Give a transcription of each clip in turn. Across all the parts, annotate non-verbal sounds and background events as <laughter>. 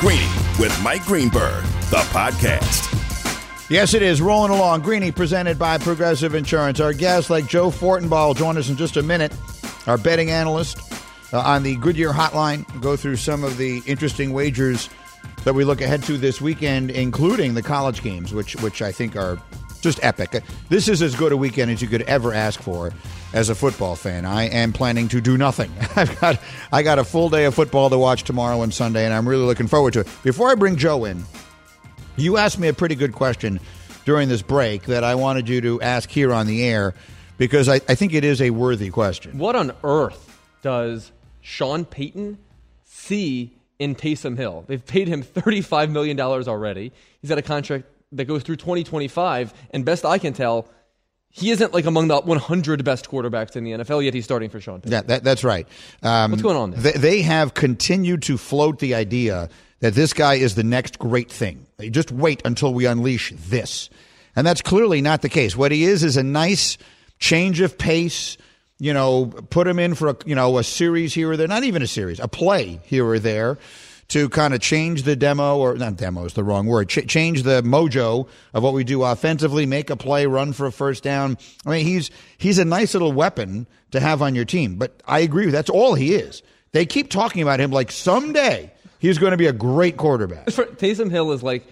Greeny with Mike Greenberg, the podcast. Yes, it is. Rolling along. Greeny presented by Progressive Insurance. Our guests, like Joe Fortenbaugh, will join us in just a minute. Our betting analyst uh, on the Goodyear Hotline. Go through some of the interesting wagers that we look ahead to this weekend, including the college games, which which I think are just epic. This is as good a weekend as you could ever ask for as a football fan. I am planning to do nothing. <laughs> I've got I got a full day of football to watch tomorrow and Sunday, and I'm really looking forward to it. Before I bring Joe in, you asked me a pretty good question during this break that I wanted you to ask here on the air because I, I think it is a worthy question. What on earth does Sean Payton see in Taysom Hill? They've paid him $35 million already. He's got a contract that goes through 2025, and best I can tell, he isn't like among the 100 best quarterbacks in the NFL, yet he's starting for Sean Payton. Yeah, that, that's right. Um, What's going on there? They, they have continued to float the idea that this guy is the next great thing. They just wait until we unleash this. And that's clearly not the case. What he is is a nice change of pace, you know, put him in for a, you know, a series here or there, not even a series, a play here or there to kind of change the demo or not demo is the wrong word ch- change the mojo of what we do offensively make a play run for a first down. I mean he's he's a nice little weapon to have on your team but i agree that's all he is. They keep talking about him like someday he's going to be a great quarterback. Taysom Hill is like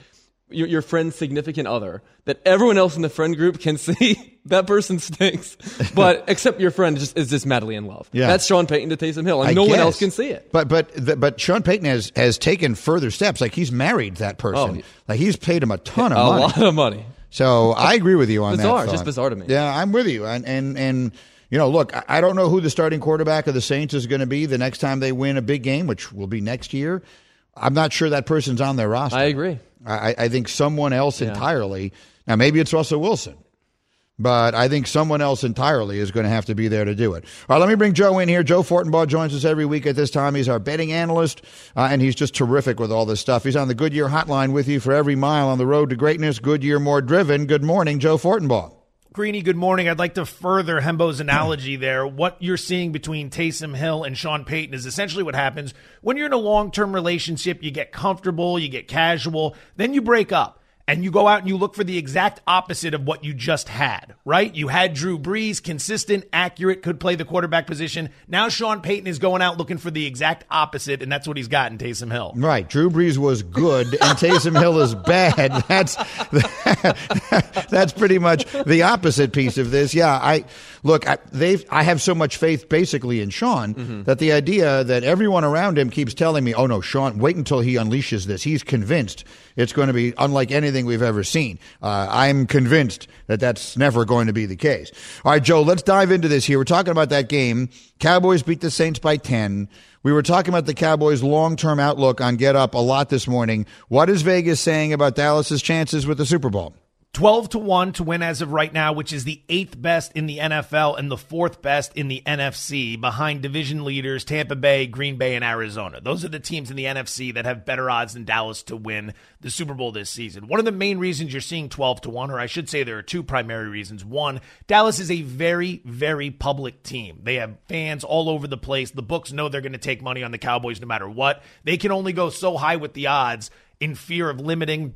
your, your friend's significant other that everyone else in the friend group can <laughs> see that person stinks, <laughs> but except your friend just, is just madly in love. Yeah. That's Sean Payton to Taysom Hill, and I no one else can see it. But but the, but Sean Payton has has taken further steps. Like he's married that oh, person. Oh. Like he's paid him a ton of money. <laughs> A money. lot of money. So I agree with you on Bizarre, that. Bizarre, just bizarre to me. Yeah, I'm with you. And and and you know, look, I don't know who the starting quarterback of the Saints is going to be the next time they win a big game, which will be next year. I'm not sure that person's on their roster. I agree. I, I think someone else Yeah. entirely. Now, maybe it's Russell Wilson, but I think someone else entirely is going to have to be there to do it. All right, let me bring Joe in here. Joe Fortenbaugh joins us every week at this time. He's our betting analyst, uh, and he's just terrific with all this stuff. He's on the Goodyear hotline with you for every mile on the road to greatness. Goodyear more driven. Good morning, Joe Fortenbaugh. Greeny, good morning. I'd like to further Hembo's analogy there. What you're seeing between Taysom Hill and Sean Payton is essentially what happens when you're in a long term relationship. You get comfortable, you get casual, then you break up. And you go out and you look for the exact opposite of what you just had, right? You had Drew Brees, consistent, accurate, could play the quarterback position. Now Sean Payton is going out looking for the exact opposite, and that's what he's got in Taysom Hill. Right, Drew Brees was good, and Taysom Hill is bad. <laughs> That's <laughs> that's pretty much the opposite piece of this. Yeah, I look. I, they've. I have so much faith, basically, in Sean mm-hmm. that the idea that everyone around him keeps telling me, "Oh no, Sean, wait until he unleashes this." He's convinced it's going to be unlike anything we've ever seen. Uh, I'm convinced that that's never going to be the case. All right, Joe, let's dive into this here. We're talking about that game. Cowboys beat the Saints by ten. We were talking about the Cowboys' long term outlook on Get Up a lot this morning. What is Vegas saying about Dallas's chances with the Super Bowl? 12 to 1 to win as of right now, which is the eighth best in the NFL and the fourth best in the NFC behind division leaders Tampa Bay, Green Bay, and Arizona. Those are the teams in the NFC that have better odds than Dallas to win the Super Bowl this season. One of the main reasons you're seeing 12 to 1, or I should say there are two primary reasons. One, Dallas is a very, very public team. They have fans all over the place. The books know they're going to take money on the Cowboys no matter what. They can only go so high with the odds in fear of limiting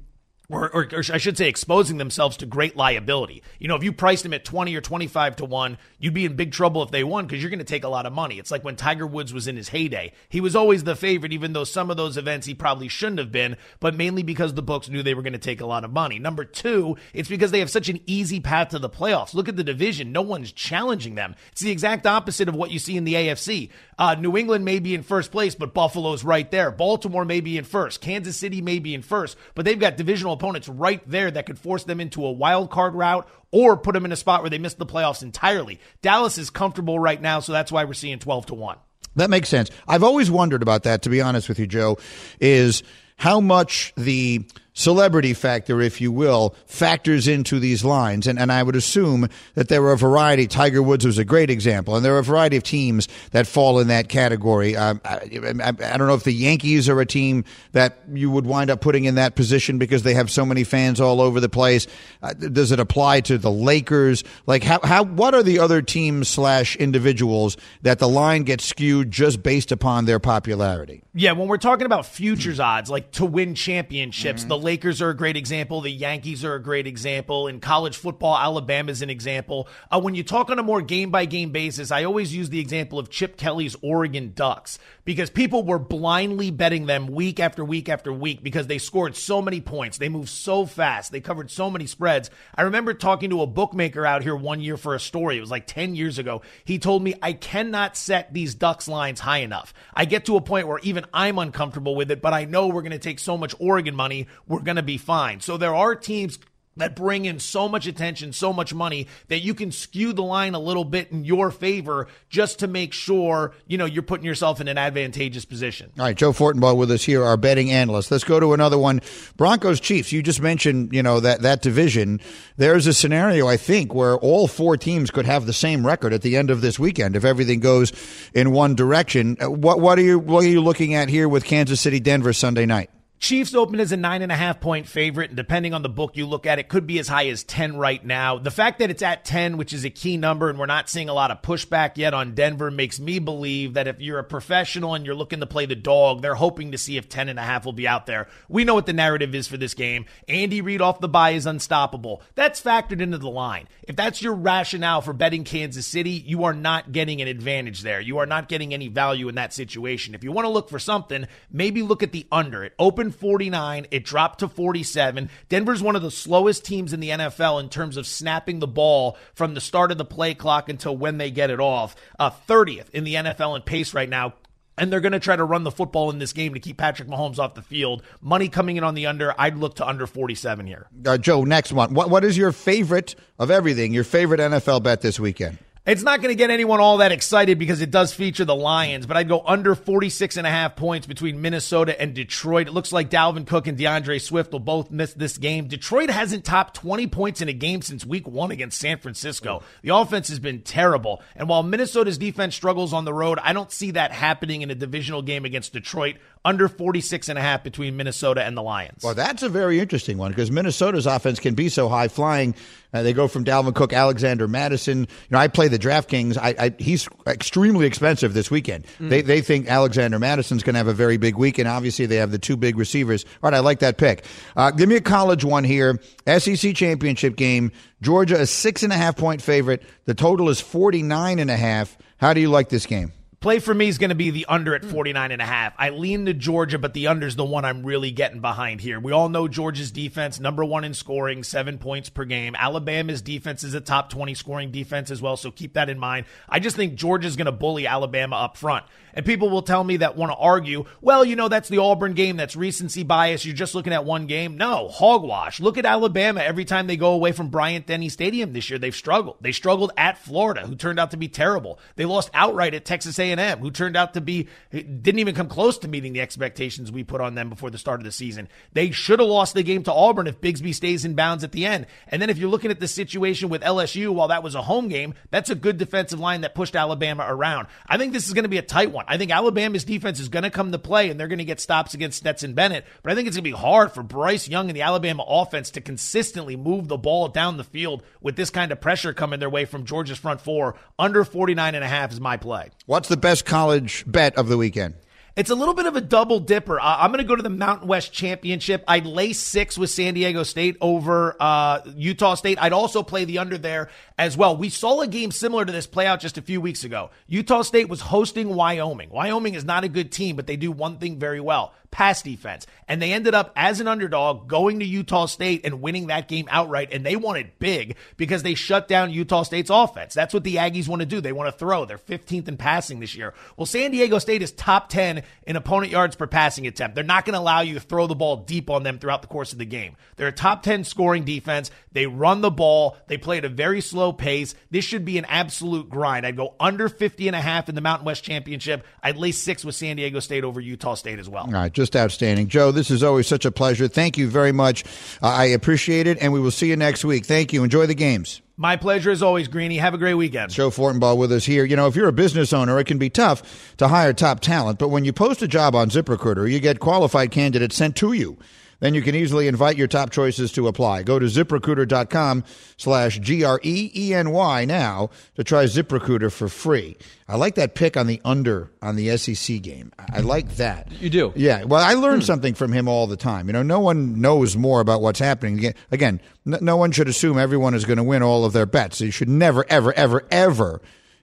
or, or, or I should say, exposing themselves to great liability. You know, if you priced them at 20 or 25 to 1, you'd be in big trouble if they won because you're going to take a lot of money. It's like when Tiger Woods was in his heyday. He was always the favorite, even though some of those events he probably shouldn't have been, but mainly because the books knew they were going to take a lot of money. Number two, it's because they have such an easy path to the playoffs. Look at the division. No one's challenging them. It's the exact opposite of what you see in the AFC. Uh, New England may be in first place, but Buffalo's right there. Baltimore may be in first. Kansas City may be in first, but they've got divisional opponents right there that could force them into a wild card route or put them in a spot where they miss the playoffs entirely. Dallas is comfortable right now, so that's why we're seeing 12 to 1. That makes sense. I've always wondered about that, to be honest with you, Joe, is how much the celebrity factor, if you will, factors into these lines. And, and I would assume that there are a variety. Tiger Woods was a great example, and there are a variety of teams that fall in that category. Um, I, I, I, don't know if the Yankees are a team that you would wind up putting in that position because they have so many fans all over the place. Uh, does it apply to the Lakers? Like, how, how, what are the other teams slash individuals that the line gets skewed just based upon their popularity? Yeah, when we're talking about futures odds, like to win championships, mm-hmm. the Lakers are a great example. The Yankees are a great example. In college football, Alabama is an example. Uh, when you talk on a more game by game basis, I always use the example of Chip Kelly's Oregon Ducks because people were blindly betting them week after week after week because they scored so many points. They moved so fast. They covered so many spreads. I remember talking to a bookmaker out here one year for a story. It was like 10 years ago. He told me, I cannot set these Ducks lines high enough. I get to a point where even I'm uncomfortable with it, but I know we're going to take so much Oregon money, we're going to be fine. So there are teams that bring in so much attention, so much money that you can skew the line a little bit in your favor just to make sure, you know, you're putting yourself in an advantageous position. All right, Joe Fortenbaugh with us here, our betting analyst. Let's go to another one. Broncos Chiefs. You just mentioned, you know, that that division. There's a scenario I think where all four teams could have the same record at the end of this weekend if everything goes in one direction. Uh, what what are you what are you looking at here with Kansas City Denver Sunday night? Chiefs open as a nine and a half point favorite, and depending on the book you look at, it could be as high as 10 right now. The fact that it's at 10, which is a key number, and we're not seeing a lot of pushback yet on Denver, makes me believe that if you're a professional and you're looking to play the dog, they're hoping to see if 10 and a half will be out there. We know what the narrative is for this game. Andy Reid off the bye is unstoppable. That's factored into the line. If that's your rationale for betting Kansas City, you are not getting an advantage there. You are not getting any value in that situation. If you want to look for something, maybe look at the under. It opened 49. It dropped to 47. Denver's one of the slowest teams in the NFL in terms of snapping the ball from the start of the play clock until when they get it off. Uh, 30th in the NFL in pace right now and they're going to try to run the football in this game to keep Patrick Mahomes off the field. Money coming in on the under. I'd look to under 47 here. Uh, Joe, next one. What, what is your favorite of everything, your favorite NFL bet this weekend? It's not going to get anyone all that excited because it does feature the Lions, but I'd go under 46 and a half points between Minnesota and Detroit. It looks like Dalvin Cook and D'Andre Swift will both miss this game. Detroit hasn't topped 20 points in a game since week one against San Francisco. The offense has been terrible. And while Minnesota's defense struggles on the road, I don't see that happening in a divisional game against Detroit under 46 and a half between Minnesota and the Lions. Well, that's a very interesting one because Minnesota's offense can be so high flying. Uh, they go from Dalvin Cook, Alexander Mattison. You know, I play the DraftKings. I, I he's extremely expensive this weekend. Mm. They they think Alexander Mattison's going to have a very big week, and obviously they have the two big receivers. All right, I like that pick. Uh, give me a college one here. SEC championship game. Georgia a six and a half point favorite. The total is 49 and a half. How do you like this game? Play for me is going to be the under at hmm. 49 and a half. I lean to Georgia, but the under is the one I'm really getting behind here. We all know Georgia's defense, number one in scoring, seven points per game. Alabama's defense is a top 20 scoring defense as well, so keep that in mind. I just think Georgia's going to bully Alabama up front. And people will tell me that want to argue, well, you know, that's the Auburn game. That's recency bias. You're just looking at one game. No, hogwash. Look at Alabama. Every time they go away from Bryant Denny Stadium this year, they've struggled. They struggled at Florida, who turned out to be terrible. They lost outright at Texas A&M, who turned out to be didn't even come close to meeting the expectations we put on them before the start of the season. They should have lost the game to Auburn if Bigsby stays in bounds at the end. And then if you're looking at the situation with LSU, while that was a home game, that's a good defensive line that pushed Alabama around. I think this is going to be a tight one. I think Alabama's defense is going to come to play and they're going to get stops against Stetson Bennett. But I think it's going to be hard for Bryce Young and the Alabama offense to consistently move the ball down the field with this kind of pressure coming their way from Georgia's front four. Under 49 and a half is my play. What's the best college bet of the weekend? It's a little bit of a double dipper. Uh, I'm going to go to the Mountain West Championship. I'd lay six with San Diego State over uh, Utah State. I'd also play the under there as well. We saw a game similar to this play out just a few weeks ago. Utah State was hosting Wyoming. Wyoming is not a good team, but they do one thing very well pass defense. And they ended up as an underdog going to Utah State and winning that game outright. And they won it big because they shut down Utah State's offense. That's what the Aggies want to do. They want to throw. They're 15th in passing this year. Well, San Diego State is top 10 in opponent yards per passing attempt. They're not going to allow you to throw the ball deep on them throughout the course of the game. They're a top 10 scoring defense. They run the ball. They play at a very slow pace. This should be an absolute grind. I'd go under 50 and a half in the Mountain West Championship. I'd lay six with San Diego State over Utah State as well. All right, just outstanding. Joe, this is always such a pleasure. Thank you very much. Uh, I appreciate it, and we will see you next week. Thank you. Enjoy the games. My pleasure as always, Greeny. Have a great weekend. Joe Fortenbaugh with us here. You know, if you're a business owner, it can be tough to hire top talent, but when you post a job on ZipRecruiter, you get qualified candidates sent to you. Then you can easily invite your top choices to apply. Go to ziprecruiter.com slash G-R-E-E-N-Y now to try ZipRecruiter for free. I like that pick on the under on the SEC game. I like that. You do? Yeah. Well, I learn hmm. something from him all the time. You know, no one knows more about what's happening. Again, no one should assume everyone is going to win all of their bets. You should never, ever, ever, ever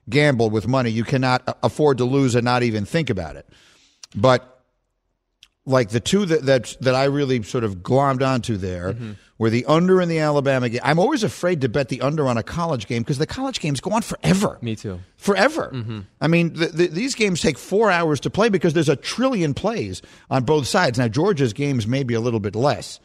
gamble with money you cannot afford to lose and not even think about it. But like the two that that that I really sort of glommed onto there mm-hmm. were the under in the Alabama game. I'm always afraid to bet the under on a college game because the college games go on forever. Me too. Forever. Mm-hmm. I mean, the, the, these games take four hours to play because there's a trillion plays on both sides. Now, Georgia's games may be a little bit less.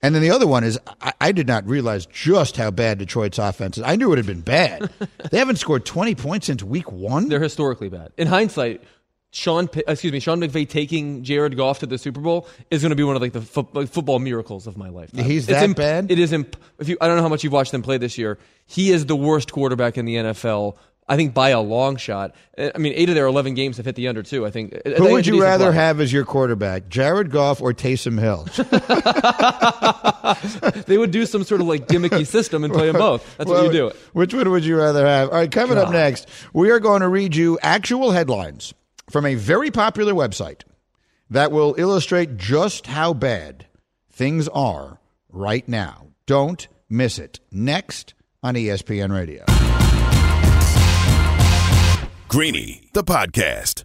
And then the other one is I, I did not realize just how bad Detroit's offense is. I knew it had been bad. <laughs> they haven't scored 20 points since week one. They're historically bad. In hindsight, Sean, excuse me, Sean McVay taking Jared Goff to the Super Bowl is going to be one of like the fo- like football miracles of my life. He's that bad? It is. Imp- if you, I don't know how much you've watched them play this year. He is the worst quarterback in the NFL. I think by a long shot. Uh, I mean, eight of their eleven games have hit the under too. I think. Who it's would you rather play. have as your quarterback, Jared Goff or Taysom Hill? <laughs> They would do some sort of like gimmicky system and play them both. That's Well, what you do. Which one would you rather have? All right, coming up next, we are going to read you actual headlines from a very popular website that will illustrate just how bad things are right now. Don't miss it. Next on ESPN Radio. Greeny, the podcast.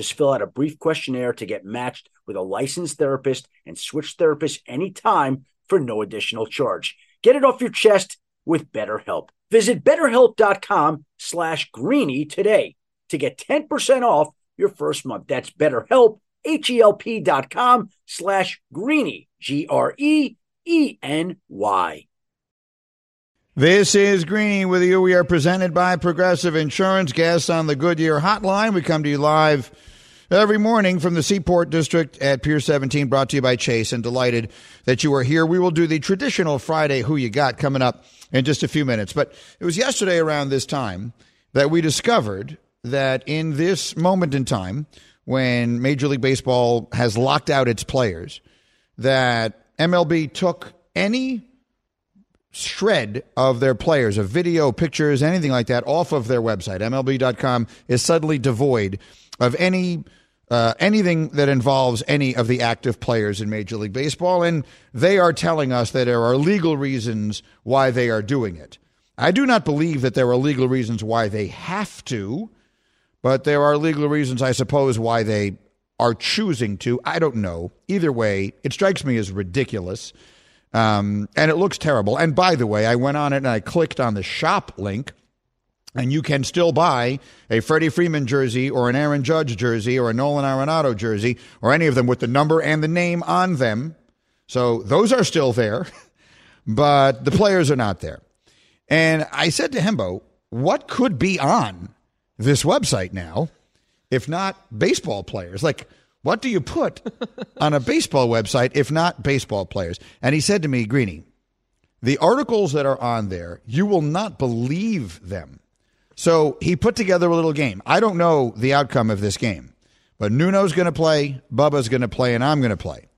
Just fill out a brief questionnaire to get matched with a licensed therapist and switch therapists anytime for no additional charge. Get it off your chest with BetterHelp. Visit betterhelp.com slash greeny today to get 10% off your first month. That's betterhelp, H-E-L-P dot com slash greeny, G-R-E-E-N-Y. This is Greeny with you. We are presented by Progressive Insurance. Guests on the Goodyear Hotline. We come to you live every morning from the Seaport District at Pier 17, brought to you by Chase. And delighted that you are here. We will do the traditional Friday Who You Got coming up in just a few minutes. But it was yesterday around this time that we discovered that in this moment in time, when Major League Baseball has locked out its players, that MLB took any shred of their players, of video, pictures, anything like that, off of their website. MLB.com is suddenly devoid of any uh, anything that involves any of the active players in Major League Baseball, and they are telling us that there are legal reasons why they are doing it. I do not believe that there are legal reasons why they have to, but there are legal reasons, I suppose, why they are choosing to. I don't know. Either way, it strikes me as ridiculous. Um, and it looks terrible. And by the way, I went on it and I clicked on the shop link, and you can still buy a Freddie Freeman jersey or an Aaron Judge jersey or a Nolan Arenado jersey or any of them with the number and the name on them. So those are still there, <laughs> but the players are not there. And I said to Hembo, what could be on this website now if not baseball players? Like, What do you put <laughs> on a baseball website if not baseball players? And he said to me, Greeny, the articles that are on there, you will not believe them. So he put together a little game. I don't know the outcome of this game, but Nuno's going to play, Bubba's going to play, and I'm going to play.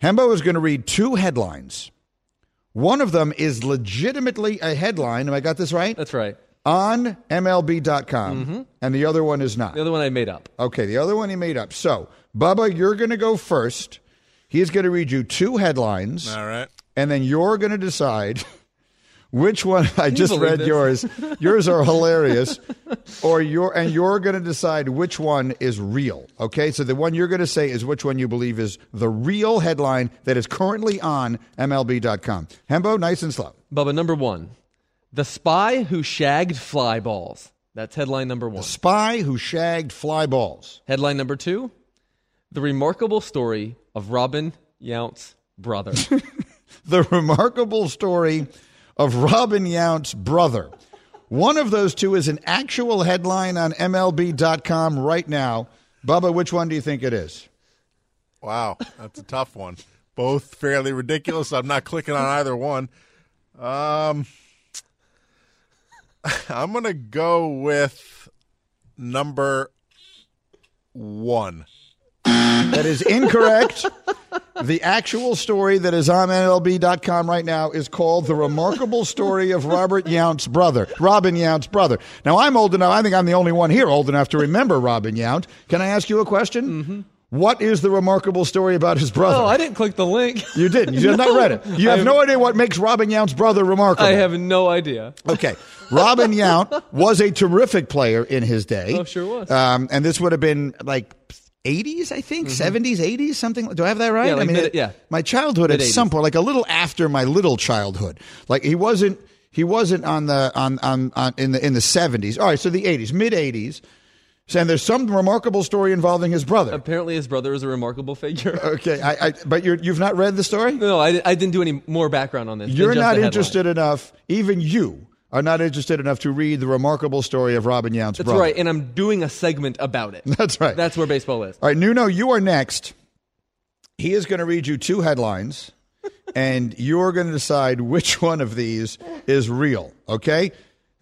Hembo is going to read two headlines. One of them is legitimately a headline. Am I got this right? That's right. On MLB.com, mm-hmm. and the other one is not. The other one I made up. Okay, the other one he made up. So, Bubba, you're going to go first. He's going to read you two headlines, All right. and then you're going to decide which one. <laughs> I just read this? yours. <laughs> Yours are hilarious, or your and you're going to decide which one is real. Okay, so the one you're going to say is which one you believe is the real headline that is currently on MLB.com. Hembo, nice and slow. Bubba, number one. The spy who shagged fly balls. That's headline number one. The Spy who shagged fly balls. Headline number two. The remarkable story of Robin Yount's brother. <laughs> the remarkable story of Robin Yount's brother. One of those two is an actual headline on MLB.com right now. Bubba, which one do you think it is? Wow, that's a tough one. Both fairly ridiculous. I'm not clicking on either one. Um, <laughs> I'm gonna go with number one. That is incorrect. the actual story that is on MLB.com right now is called The Remarkable Story of Robert Yount's Brother, Robin Yount's brother. Now, I'm old enough, I think I'm the only one here old enough to remember Robin Yount. Can I ask you a question? Mm-hmm. What is the remarkable story about his brother? oh, I didn't click the link. You didn't. You have not read it. You <laughs> have I- no idea what makes Robin Yount's brother remarkable. I have no idea. Okay. Robin Yount was a terrific player in his day. Oh, sure was. Um, and this would have been like 80s, I think, 70s, 80s, something. Do I have that right? Mm-hmm. Yeah, like I mean, mid- it- yeah. my childhood at Mid-eighties. some point, like a little after my little childhood. Like he wasn't. He wasn't on the on, on on in the in the seventies. All right, so the eighties, mid eighties, and there's some remarkable story involving his brother. Apparently, his brother is a remarkable figure. <laughs> Okay, I, I but you're, you've not read the story. No, I, I didn't do any more background on this. You're just not interested enough. Even you are not interested enough to read the remarkable story of Robin Yount's That's brother. right, and I'm doing a segment about it. <laughs> That's right. That's where baseball is. All right, Nuno, you are next. He is going to read you two headlines, <laughs> and you're going to decide which one of these is real. Okay,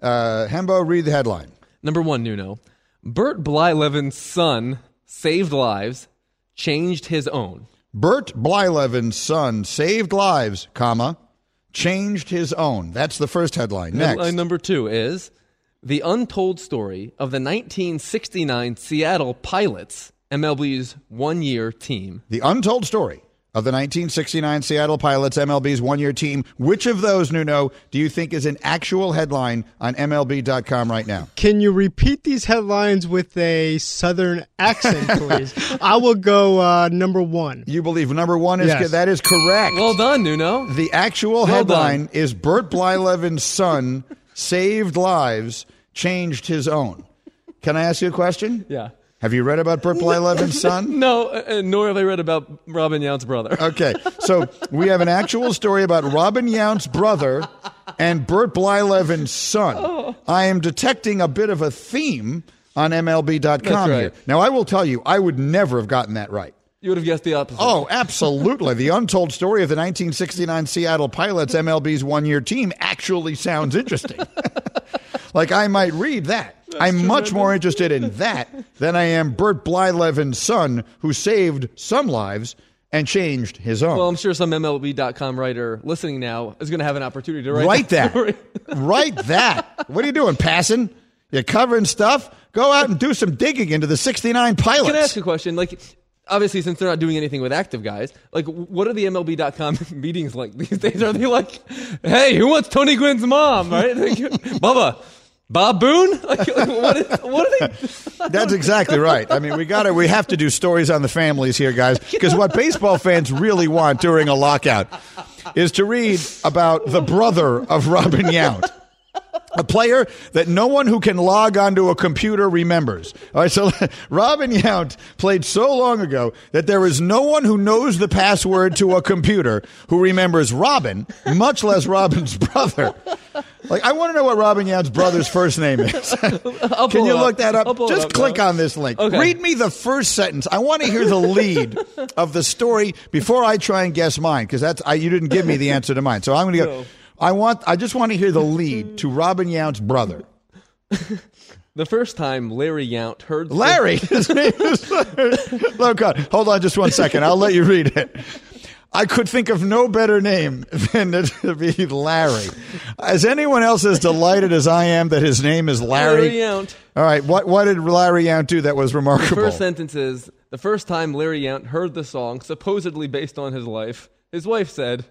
uh, Hembo, read the headline. Number one, Nuno. Bert Blyleven's son saved lives, changed his own. Bert Blyleven's son saved lives, comma, changed his own. That's the first headline. Next, Headline number two is the untold story of the 1969 Seattle Pilots, MLB's one-year team. the untold story of the 1969 Seattle Pilots MLB's one-year team. Which of those, Nuno, do you think is an actual headline on MLB.com right now? Can you repeat these headlines with a southern accent, <laughs> please? I will go uh, number one. You believe number one is Yes. that is correct. Well done, Nuno. The actual headline is Bert Blyleven's son <laughs> saved lives, changed his own. Can I ask you a question? Yeah. Have you read about Purple Bert Blyleven's son? No, uh, nor have I read about Robin Yount's brother. <laughs> Okay, so we have an actual story about Robin Yount's brother and Bert Blyleven's son. I am detecting a bit of a theme on MLB.com right. here. Now, I will tell you, I would never have gotten that right. You would have guessed the opposite. Oh, absolutely. the untold story of the 1969 Seattle Pilots, MLB's one year team, actually sounds interesting. <laughs> like I might read that. I'm much more interested in that than I am Bert Blyleven's son, who saved some lives and changed his own. Well, I'm sure some MLB.com writer listening now is going to have an opportunity to write, Write that. story. Write <laughs> that. What are you doing, passing? You're covering stuff? Go out and do some digging into the 69 pilots. Can I ask a question? Like, obviously, since they're not doing anything with active guys, like, what are the MLB.com <laughs> meetings like these days? Are they like, hey, who wants Tony Gwynn's mom? Right? <laughs> Like, Bubba, Bob Boone? Like, <laughs> what, is, what are they? <laughs> That's exactly right. I mean, we got to we have to do stories on the families here, guys, <laughs> because what baseball fans really want during a lockout is to read about the brother of Robin Yount. A player that no one who can log onto a computer remembers. All right, so <laughs> Robin Yount played so long ago that there is no one who knows the password to a computer who remembers Robin, much less Robin's brother. Like, I want to know what Robin Yount's brother's first name is. <laughs> Can you look that up? Just up click now. on this link. Okay. Read me the first sentence. I want to hear the lead of the story before I try and guess mine because that's I, you didn't give me the answer to mine. So I'm going to go. No. I want. I just want to hear the lead to <laughs> Robin Yount's brother, The first time Larry Yount heard Larry. His name is Larry. Look, on. hold on, just one second. I'll let you read it. I could think of no better name than to be Larry. Is anyone else as delighted as I am that his name is Larry Yount. All right, what what did Larry Yount do that was remarkable? The First sentence is the first time Larry Yount heard the song, supposedly based on his life. His wife said,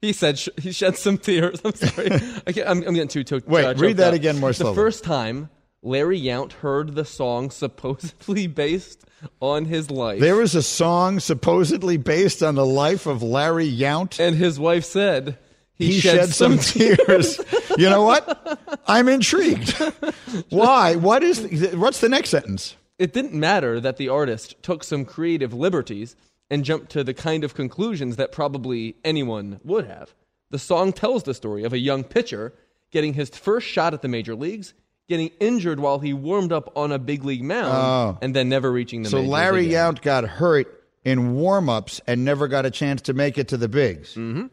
he said sh- he shed some tears. <laughs> I'm sorry, I can't, I'm, I'm getting too. To- Wait, uh, read that up. again more The first time Larry Yount heard the song, supposedly based on his life, There was a song supposedly based on the life of Larry Yount. and his wife said he, He shed, some tears. you know what? I'm intrigued. <laughs> Why? What is? The, what's the next sentence? It didn't matter that the artist took some creative liberties and jump to the kind of conclusions that probably anyone would have. The song tells the story of a young pitcher getting his first shot at the major leagues, getting injured while he warmed up on a big league mound, and then never reaching the Oh. So Larry again. Yount got hurt in warm-ups and never got a chance to make it to the bigs. Mm-hmm.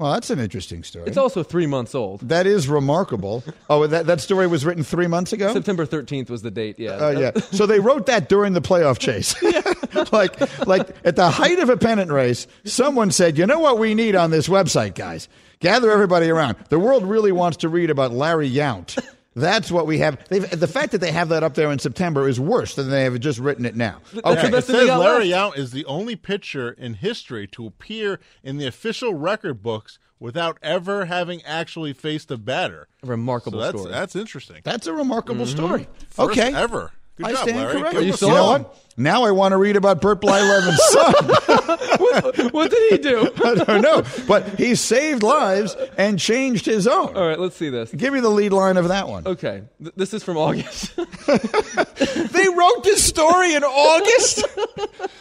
Well, that's an interesting story. It's also three months old. that is remarkable. Oh, that that story was written three months ago. September 13th was the date, yeah. Oh yeah. So they wrote that during the playoff chase. <laughs> <laughs> like like at the height of a pennant race, someone said, "You know what we need on this website, guys? Gather everybody around. The world really wants to read about Larry Yount." That's what we have. They've, the fact that they have that up there in September is worse than they have just written it now. Okay. the it says Larry left. Yount is the only pitcher in history to appear in the official record books without ever having actually faced a batter. A remarkable So that's story. that's interesting. That's a remarkable mm-hmm. story. First okay. ever. Good I job, stand Larry. corrected. Give him You a know song. what? Now I want to read about Bert Blyleven's <laughs> son. what did he do? <laughs> I don't know, but he saved lives and changed his own. All right, let's see this. Give me the lead line of that one. Okay, th- this is from August. <laughs> They wrote this story in August.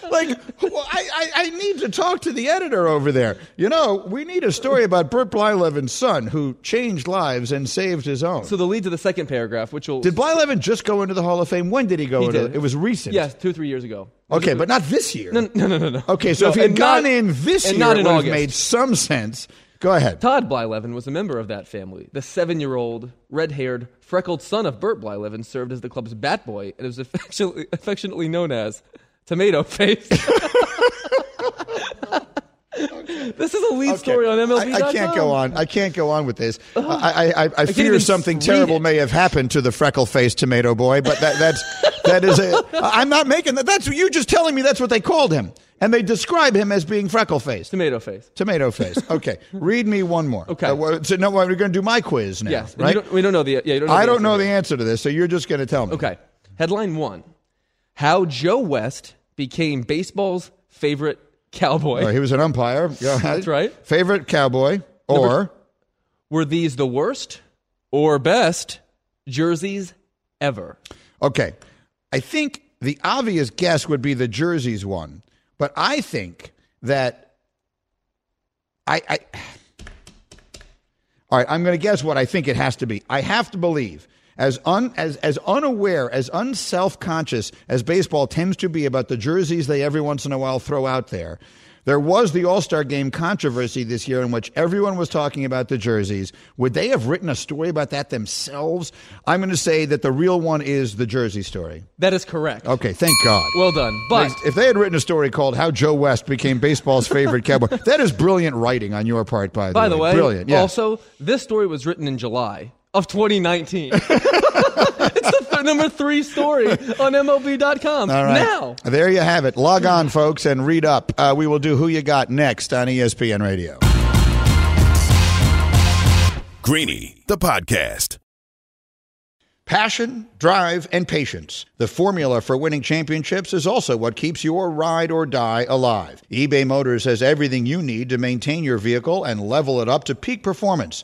like, I, I, I need to talk to the editor over there. You know, we need a story about Bert Blyleven's son who changed lives and saved his own. so the lead to the second paragraph, which will did Blyleven just go into the Hall of Fame? When did he go He into did. It was recent. Yes, two three years ago. Okay, but not this year. No, no, no, no. no. Okay, so No, if he had gone not- in this year, not it would have made some sense. Go ahead. Todd Blyleven was a member of that family. The seven-year-old, red-haired, freckled son of Bert Blyleven served as the club's bat boy and was affectionately, <laughs> affectionately known as Tomato Face. <laughs> this is a lead story on MLB. I, I can't go on. I can't go on with this. I, I, I, I fear something terrible it. may have happened to the freckle-faced tomato boy, but that, that's <laughs> that is a. I'm not making that. That's you just telling me that's what they called him, and they describe him as being freckle-faced. Tomato Face. Tomato face. <laughs> Okay, read me one more. Okay. Uh, so no, we're going to do my quiz now, Yes. right? Don't, we don't know the. Yeah, you don't know I the don't know the answer to this, so you're just going to tell me. Okay. Headline one: How Joe West became baseball's favorite cowboy. Right, he was an umpire. <laughs> That's right. Favorite cowboy or Were these the worst or best jerseys ever? Okay. I think the obvious guess would be the jerseys one, but I think that I. I <sighs> all right, I'm going to guess what I think it has to be. I have to believe, as un, as as unaware, as unself conscious as baseball tends to be about the jerseys they every once in a while throw out there. There was the All Star Game controversy this year in which everyone was talking about the jerseys. Would they have written a story about that themselves? I'm going to say that the real one is the jersey story. That is correct. Okay, thank God. Well done. But if they had written a story called "How Joe West Became Baseball's Favorite Cowboy," <laughs> that is brilliant writing on your part. By the by way, the way, brilliant. Yeah. also this story was written in July of 2019. <laughs> it's the th- number three story on MLB.com All right. now. there you have it. Log on, folks, and read up. Uh, we will do who you got next on ESPN Radio. Greeny, the podcast. Passion, drive, and patience. The formula for winning championships is also what keeps your ride or die alive. eBay Motors has everything you need to maintain your vehicle and level it up to peak performance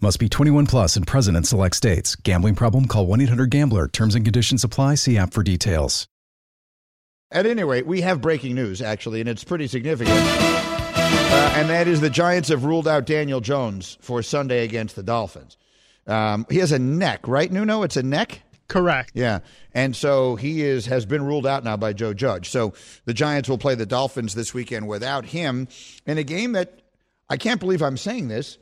Must be 21 plus and present in select states. Gambling problem? Call 1 800 Gambler. Terms and conditions apply. See app for details. At any rate, we have breaking news, actually, and it's pretty significant. Uh, and that is the Giants have ruled out Daniel Jones for Sunday against the Dolphins. Um, he has a neck, right, Nuno? It's a neck? Correct. Yeah. And so he is has been ruled out now by Joe Judge. So the Giants will play the Dolphins this weekend without him in a game that I can't believe I'm saying this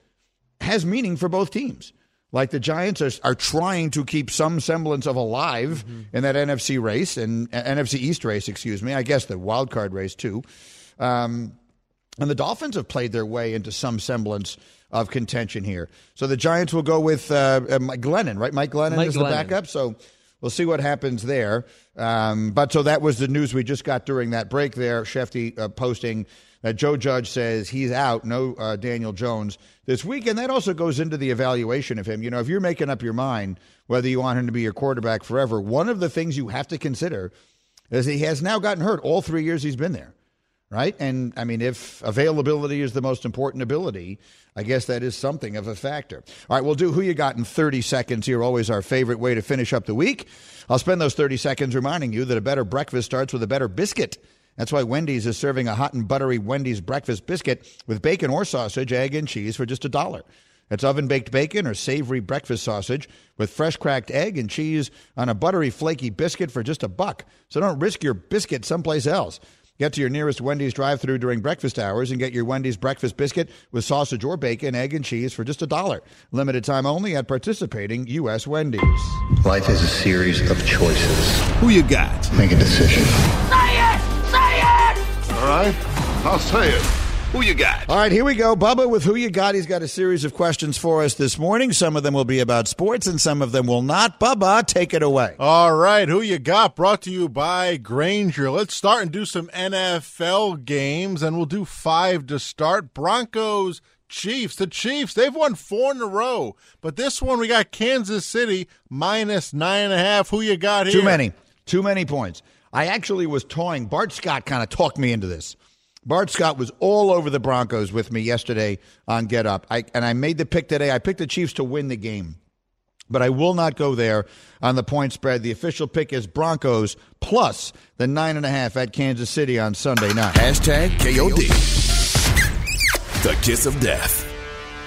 has meaning for both teams. Like the Giants are, are trying to keep some semblance of alive in that NFC race and uh, NFC East race, excuse me. I guess the wild card race too. Um, and the Dolphins have played their way into some semblance of contention here. So the Giants will go with uh, uh, Mike Glennon, right? Mike Glennon Mike is Glennon. the backup. So we'll see what happens there. Um, but so that was the news we just got during that break there. Shefty uh, posting Joe Judge says he's out, no uh, Daniel Jones this week. And that also goes into the evaluation of him. You know, if you're making up your mind whether you want him to be your quarterback forever, one of the things you have to consider is he has now gotten hurt all three years he's been there right? And I mean, if availability is the most important ability, I guess that is something of a factor. All right, we'll do who you got in 30 seconds here, always our favorite way to finish up the week. I'll spend those 30 seconds reminding you that a better breakfast starts with a better biscuit. That's why Wendy's is serving a hot and buttery Wendy's breakfast biscuit with bacon or sausage, egg, and cheese for just a dollar. It's oven baked bacon or savory breakfast sausage with fresh cracked egg and cheese on a buttery flaky biscuit for just a buck. So don't risk your biscuit someplace else. Get to your nearest Wendy's drive through during breakfast hours and get your Wendy's breakfast biscuit with sausage or bacon, egg, and cheese for just a dollar. Limited time only at participating U.S. Wendy's. Life is a series of choices. Who you got? Make a decision. All right, I'll say it. Who you got? All right, here we go. Bubba with Who You Got. He's got a series of questions for us this morning. Some of them will be about sports and some of them will not. Bubba, take it away. All right, who you got? Brought to you by Grainger. Let's start and do some NFL games, and we'll do five to start. Broncos, Chiefs. The Chiefs, they've won four in a row, but this one we got Kansas City minus nine and a half. Who you got here? Too many. Too many points. I actually was toying. Bart Scott kind of talked me into this. Bart Scott was all over the Broncos with me yesterday on Get Up. I, and I made the pick today. I picked the Chiefs to win the game. But I will not go there on the point spread. The official pick is Broncos plus the nine and a half at Kansas City on Sunday night. Hashtag KOD. The kiss of death.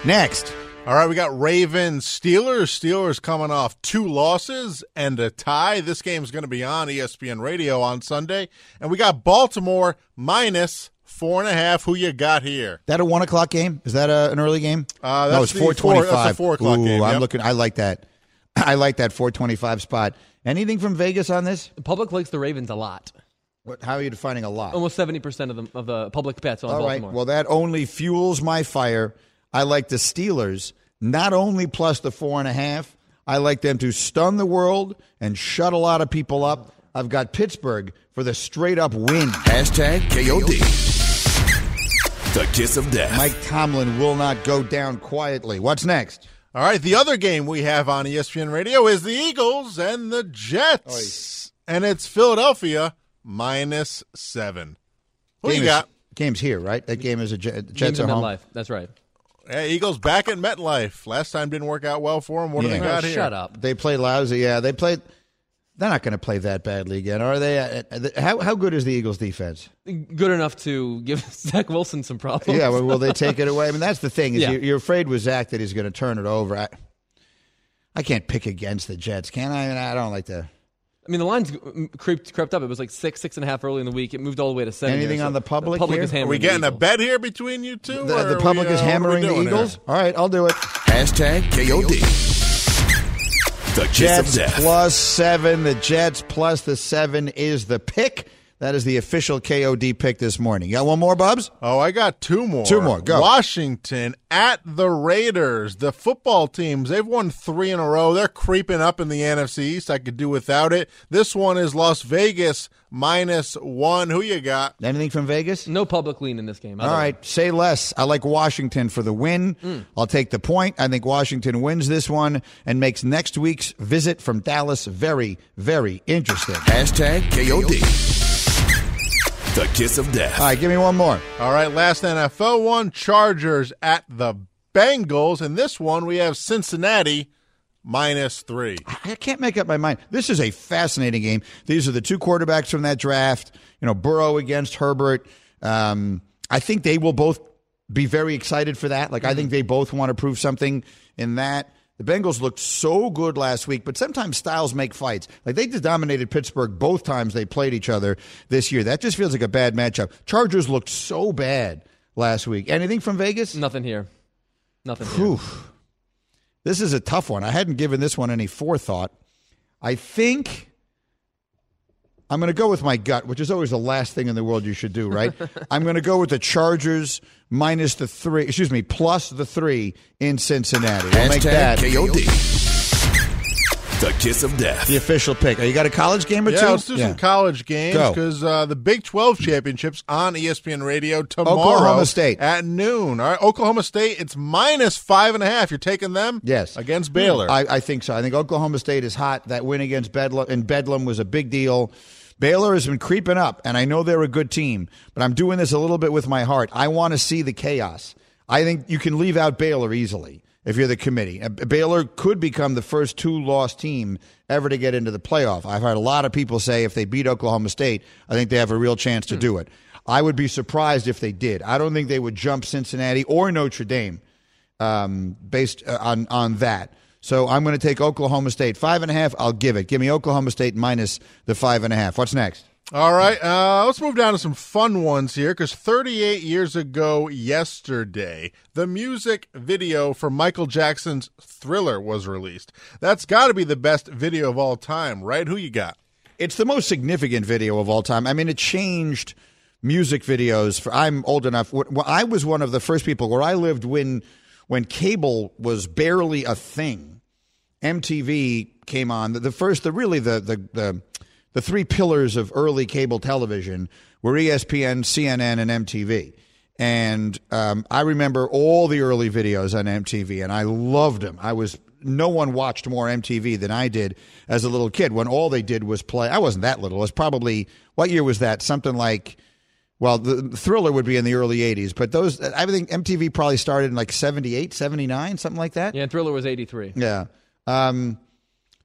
Next. All right, we got Ravens Steelers. Steelers coming off two losses and a tie. This game's going to be on ESPN Radio on Sunday. And we got Baltimore minus four and a half. Who you got here? That a one o'clock game? Is that a, an early game? Uh, no, that's it's four four- twenty-five. four o'clock Ooh, game, I'm yep. looking. I like that. <clears throat> I like that four twenty-five spot. Anything from Vegas on this? The public likes the Ravens a lot. What, how are you defining a lot? Almost 70% of the, of the public bets on All right. Baltimore. Well, that only fuels my fire. I like the Steelers not only plus the four and a half. I like them to stun the world and shut a lot of people up. I've got Pittsburgh for the straight up win. Hashtag KOD. The kiss of death. Mike Tomlin will not go down quietly. What's next? All right, the other game we have on ESPN Radio is the Eagles and the Jets. And it's Philadelphia minus seven. Who Game you is- got? Game's here, right? That game is a Jet- Games Jets in at home. MetLife. That's right. Yeah, Eagles back at MetLife. Last time didn't work out well for them. What do they got Oh, here? shut up. They play lousy. Yeah, they played. They're not going to play that badly again, are they? How how good is the Eagles' defense? Good enough to give <laughs> Zach Wilson some problems. Yeah, well, will they take it away? I mean, that's the thing is Yeah. you're, you're afraid with Zach that he's going to turn it over. I, I can't pick against the Jets, can I? I don't like to. I mean, the line's crept, crept up. It was like six, six and a half early in the week. It moved all the way to seven. Anything here, so on the public The public here? is Are hammering we the getting a bet here between you two? The, the public we, is uh, what are we hammering the doing here? Eagles. All right, I'll do it. Hashtag KOD. The Jets plus seven. The Jets plus the seven is the pick. That is the official KOD pick this morning. You got one more, Bubs? Oh, I got two more. Two more, go. Washington at the Raiders. The football teams, they've won three in a row. They're creeping up in the NFC East. I could do without it. This one is Las Vegas minus one. Who you got? Anything from Vegas? No public lean in this game. All right, say less. I like Washington for the win. Mm. I'll take the point. I think Washington wins this one and makes next week's visit from Dallas very, very interesting. Hashtag KOD. The kiss of death. All right, give me one more. All right, last NFL one Chargers at the Bengals. And this one, we have Cincinnati minus three. I can't make up my mind. This is a fascinating game. These are the two quarterbacks from that draft. You know, Burrow against Herbert. Um, I think they will both be very excited for that. Like, I think they both want to prove something in that. The Bengals looked so good last week, but sometimes styles make fights. Like they just dominated Pittsburgh both times they played each other this year. That just feels like a bad matchup. Chargers looked so bad last week. Anything from Vegas? Nothing here. Nothing here. This is a tough one. I hadn't given this one any forethought. I think I'm going to go with my gut, which is always the last thing in the world you should do, right? <laughs> I'm going to go with the Chargers minus the three, excuse me, plus the three in Cincinnati. We'll make that KOD. The kiss of death. the official pick. Oh, you got a college game or two? Yeah, let's do some college games because uh, the Big 12 championships on ESPN Radio tomorrow Oklahoma State. at noon. All right, Oklahoma State, it's minus five and a half. You're taking them? Yes. Against Baylor. I, I think so. I think Oklahoma State is hot. That win against Bedlam in Bedlam was a big deal. Baylor has been creeping up, and I know they're a good team, but I'm doing this a little bit with my heart. I want to see the chaos. I think you can leave out Baylor easily if you're the committee. Uh, Baylor could become the first two loss team ever to get into the playoff. I've heard a lot of people say if they beat Oklahoma State, I think they have a real chance to do it. I would be surprised if they did. I don't think they would jump Cincinnati or Notre Dame um, based uh, on on that. So I'm going to take Oklahoma State five and a half. I'll give it. Give me Oklahoma State minus the five and a half. What's next? All right, uh, let's move down to some fun ones here because 38 years ago yesterday, the music video for Michael Jackson's Thriller was released. That's got to be the best video of all time, right? Who you got? It's the most significant video of all time. I mean, it changed music videos. For I'm old enough. I was one of the first people where I lived when when cable was barely a thing. MTV came on. The, first, the really the the the the three pillars of early cable television were ESPN, CNN, and MTV. And um, I remember all the early videos on MTV, and I loved them. I was no one watched more MTV than I did as a little kid. When all they did was play. I wasn't that little. It was probably what year was that? Something like. Well, the Thriller would be in the early 80s, but those, I think MTV probably started in like 78, 79, something like that. Yeah, and Thriller was 83. Yeah. Um,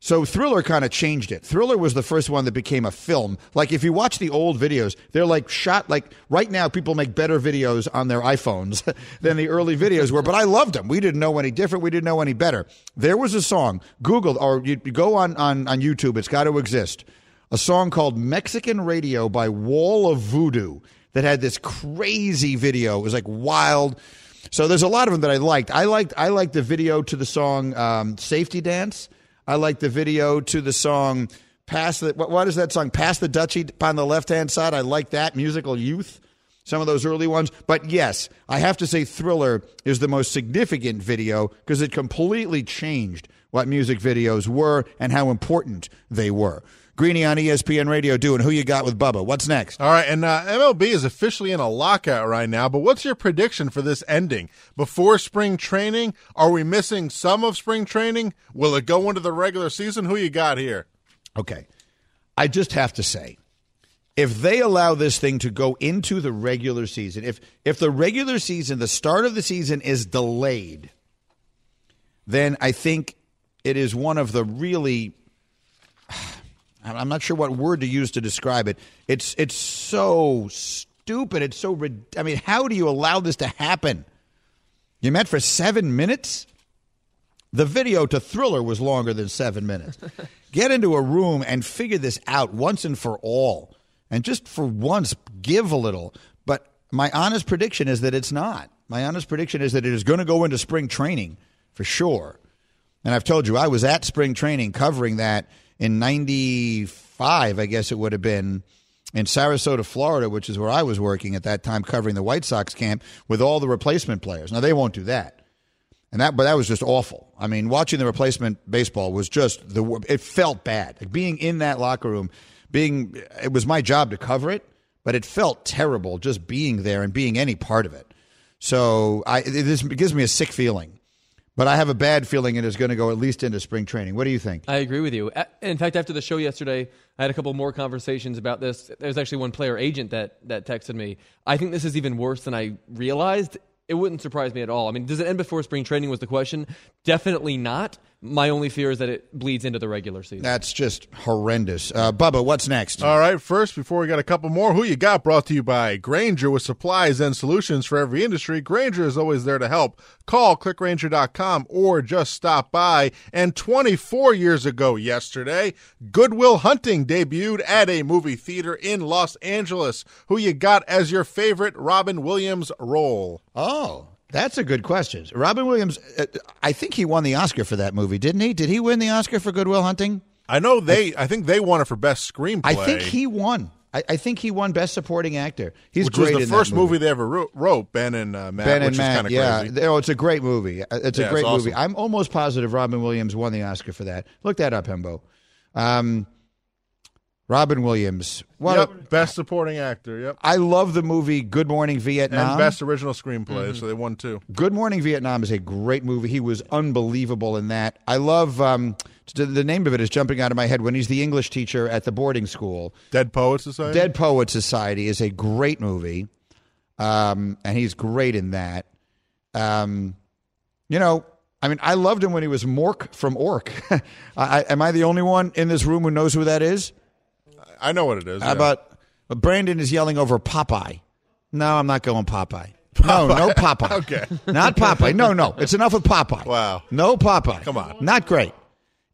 so Thriller kind of changed it. Thriller was the first one that became a film. Like if you watch the old videos, they're like shot like right now people make better videos on their iPhones <laughs> than the early videos were, but I loved them. We didn't know any different, we didn't know any better. There was a song, Google or you you go on on on YouTube, it's got to exist. A song called Mexican Radio by Wall of Voodoo that had this crazy video. It was like wild. So there's a lot of them that I liked. I liked I liked the video to the song um, "Safety Dance." I liked the video to the song "Pass the." What, what is that song? "Pass the Dutchie" on the left hand side. I like that musical youth. Some of those early ones, but yes, I have to say, "Thriller" is the most significant video because it completely changed what music videos were and how important they were. Greeny on ESPN Radio doing who you got with Bubba. What's next? All right, and uh, MLB is officially in a lockout right now. But what's your prediction for this ending before spring training? Are we missing some of spring training? Will it go into the regular season? Who you got here? Okay. I just have to say, if they allow this thing to go into the regular season, if if the regular season, the start of the season is delayed, then I think it is one of the really I'm not sure what word to use to describe it. It's it's so stupid. It's so I mean, how do you allow this to happen? You met for 7 minutes? The video to Thriller was longer than seven minutes. <laughs> Get into a room and figure this out once and for all. And just for once, give a little. But my honest prediction is that it's not. My honest prediction is that it is going to go into spring training for sure. And I've told you, I was at spring training covering that in 95, I guess it would have been, in Sarasota, Florida, which is where I was working at that time, covering the White Sox camp with all the replacement players. Now, they won't do that. And that, but that was just awful. I mean, watching the replacement baseball was just the. It felt bad. Like being in that locker room, being it was my job to cover it, but it felt terrible just being there and being any part of it. So I, this gives me a sick feeling. But I have a bad feeling it is going to go at least into spring training. What do you think? I agree with you. In fact, after the show yesterday, I had a couple more conversations about this. There's actually one player agent that that texted me. I think this is even worse than I realized. It wouldn't surprise me at all. I mean, does it end before spring training? Was the question? Definitely not. My only fear is that it bleeds into the regular season. That's just horrendous. Uh, Bubba, what's next? All right, first, before we got a couple more, who you got brought to you by Grainger with supplies and solutions for every industry. Grainger is always there to help. Call clickgrainger.com or just stop by. And 24 years ago yesterday, Good Will Hunting debuted at a movie theater in Los Angeles. Who you got as your favorite Robin Williams role? Oh, that's a good question. Robin Williams, uh, I think he won the Oscar for that movie, didn't he? Did he win the Oscar for Good Will Hunting? I know they. I think they won it for best screenplay. I think he won. I, I think he won Best Supporting Actor. He's which great was the first movie. movie they ever wrote, wrote Ben and uh, Matt, Ben which and is Matt, kind of yeah, crazy. oh, it's a great movie. Uh, It's a Yeah, great it's awesome. movie. I'm almost positive Robin Williams won the Oscar for that. Look that up, Hembo. Um, Robin Williams. Well, yep, best supporting actor. Yep, I love the movie Good Morning Vietnam. and best original screenplay. Mm-hmm. So they won two. Good Morning Vietnam is a great movie. He was unbelievable in that. I love um, the name of it is jumping out of my head when he's the English teacher at the boarding school. Dead Poets Society. Dead Poet Society is a great movie, um, and he's great in that. Um, you know, I mean, I loved him when he was Mork from Ork. <laughs> I, I- am I the only one in this room who knows who that is? I know what it is. How yeah. about Brandon is yelling over Popeye? No, I'm not going Popeye. No, no Popeye. <laughs> Okay. Not Popeye. No, no. It's enough with Popeye. Wow. No Popeye. Come on. Not great.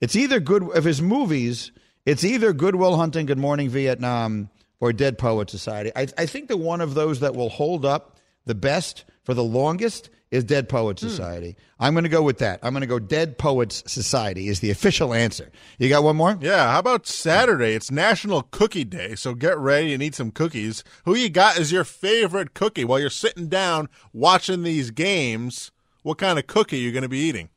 It's either good of his movies, it's either Good Will Hunting, Good Morning Vietnam, or Dead Poet Society. I, I think the one of those that will hold up the best for the longest is Dead Poets hmm. Society. I'm going to go with that. I'm going to go Dead Poets Society is the official answer. You got one more? Yeah, how about Saturday? It's National Cookie Day, so get ready and eat some cookies. Who you got as your favorite cookie while you're sitting down watching these games? What kind of cookie are you going to be eating?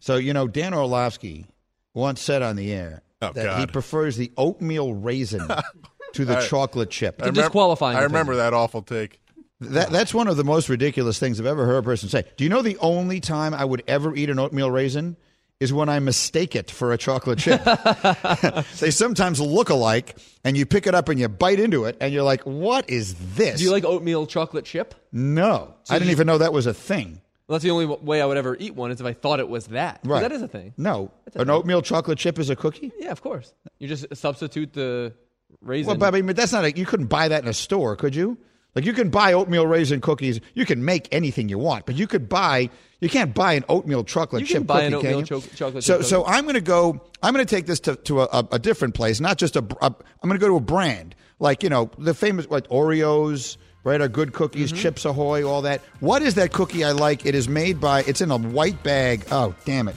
So, you know, Dan Orlovsky once said on the air Oh, that he prefers the oatmeal raisin <laughs> to the chocolate chip. I remem- disqualifying I remember opinion. that awful take. That, that's one of the most ridiculous things I've ever heard a person say. Do you know the only time I would ever eat an oatmeal raisin is when I mistake it for a chocolate chip? <laughs> they sometimes look alike, and you pick it up and you bite into it, and you're like, what is this? Do you like oatmeal chocolate chip? no. I didn't even know that was a thing. Well, that's the only way I would ever eat one is if I thought it was that. Right. That is a thing. No. a An thing. oatmeal chocolate chip is a cookie? Yeah, of course. You just substitute the raisin. Well, but I mean, that's not a, you couldn't buy that in a store, could you? Like you can buy oatmeal raisin cookies. You can make anything you want, but you could buy. You can't buy an oatmeal chocolate You chip can buy an cookie, oatmeal can you? cho- chocolate so, so cookie. I'm going to go. I'm going to take this to, to a, a different place, not just a. a I'm going to go to a brand like you know the famous like Oreos, right? Are good cookies, Mm-hmm. Chips Ahoy, all that. What is that cookie I like? It is made by. It's in a white bag. Oh, damn it!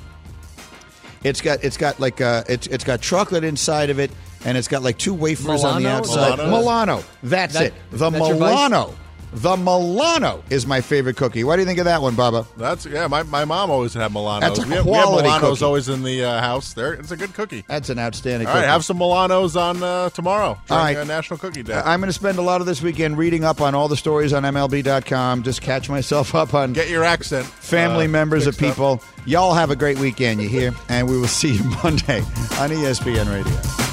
It's got it's got like uh it's it's got chocolate inside of it, and it's got like two wafers on the outside. Milano? Milano. That's That- it. The that's your? Milano. The Milano is my favorite cookie. What do you think of that one, Bubba? That's yeah. My, my mom always had Milanos. That's a we have, we have Milanos cookie. always in the uh, house. There, it's a good cookie. That's an outstanding All cookie. right, have some Milanos on uh, tomorrow. during, right. uh, National Cookie Day. I'm going to spend a lot of this weekend reading up on all the stories on MLB.com. Just catch myself <laughs> up on Get your accent. family uh, members of fixed up. people. Y'all have a great weekend, you hear? And we will see you <laughs> Monday on ESPN Radio.